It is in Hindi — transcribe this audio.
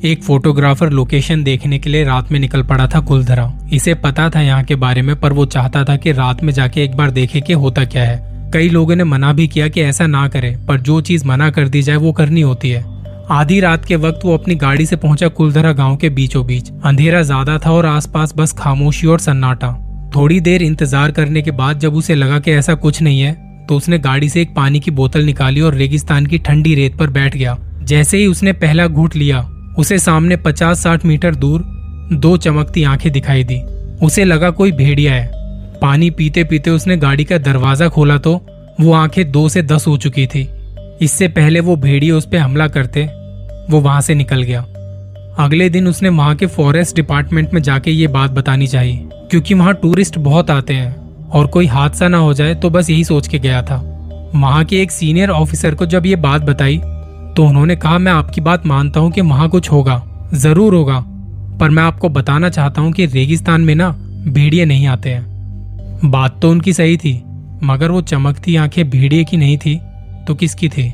एक फोटोग्राफर लोकेशन देखने के लिए रात में निकल पड़ा था कुलधरा। इसे पता था यहाँ के बारे में, पर वो चाहता था कि रात में जाके एक बार देखे कि होता क्या है। कई लोगों ने मना भी किया कि ऐसा ना करे, पर जो चीज़ मना कर दी जाए वो करनी होती है। आधी रात के वक्त वो अपनी गाड़ी से पहुँचा कुलधरा गाँव के बीचों बीच अंधेरा ज़्यादा था और आसपास बस खामोशी और सन्नाटा। थोड़ी देर इंतज़ार करने के बाद जब उसे लगा कि ऐसा कुछ नहीं है तो उसने गाड़ी से एक पानी की बोतल निकाली और रेगिस्तान की ठंडी रेत पर बैठ गया। जैसे ही उसने पहला घूट लिया उसे सामने पचास साठ मीटर दूर दो चमकती आँखें दिखाई दी। उसे लगा कोई भेड़िया है। पानी पीते पीते उसने गाड़ी का दरवाज़ा खोला तो वो आँखें दो से दस हो चुकी थी। इससे पहले वो भेड़िए उस पर हमला करते, वो वहाँ से निकल गया। अगले दिन उसने वहाँ के फॉरेस्ट डिपार्टमेंट में जाके ये बात बतानी चाहिए, क्योंकि वहाँ टूरिस्ट बहुत आते हैं और कोई हादसा ना हो जाए तो बस यही सोच के गया था। वहाँ के एक सीनियर ऑफिसर को जब ये बात बताई तो उन्होंने कहा, मैं आपकी बात मानता हूँ कि वहाँ कुछ होगा, ज़रूर होगा, पर मैं आपको बताना चाहता हूँ कि रेगिस्तान में ना भेड़िए नहीं आते हैं। बात तो उनकी सही थी, मगर वो चमकती आँखें भेड़िए की नहीं थी तो किसकी थी?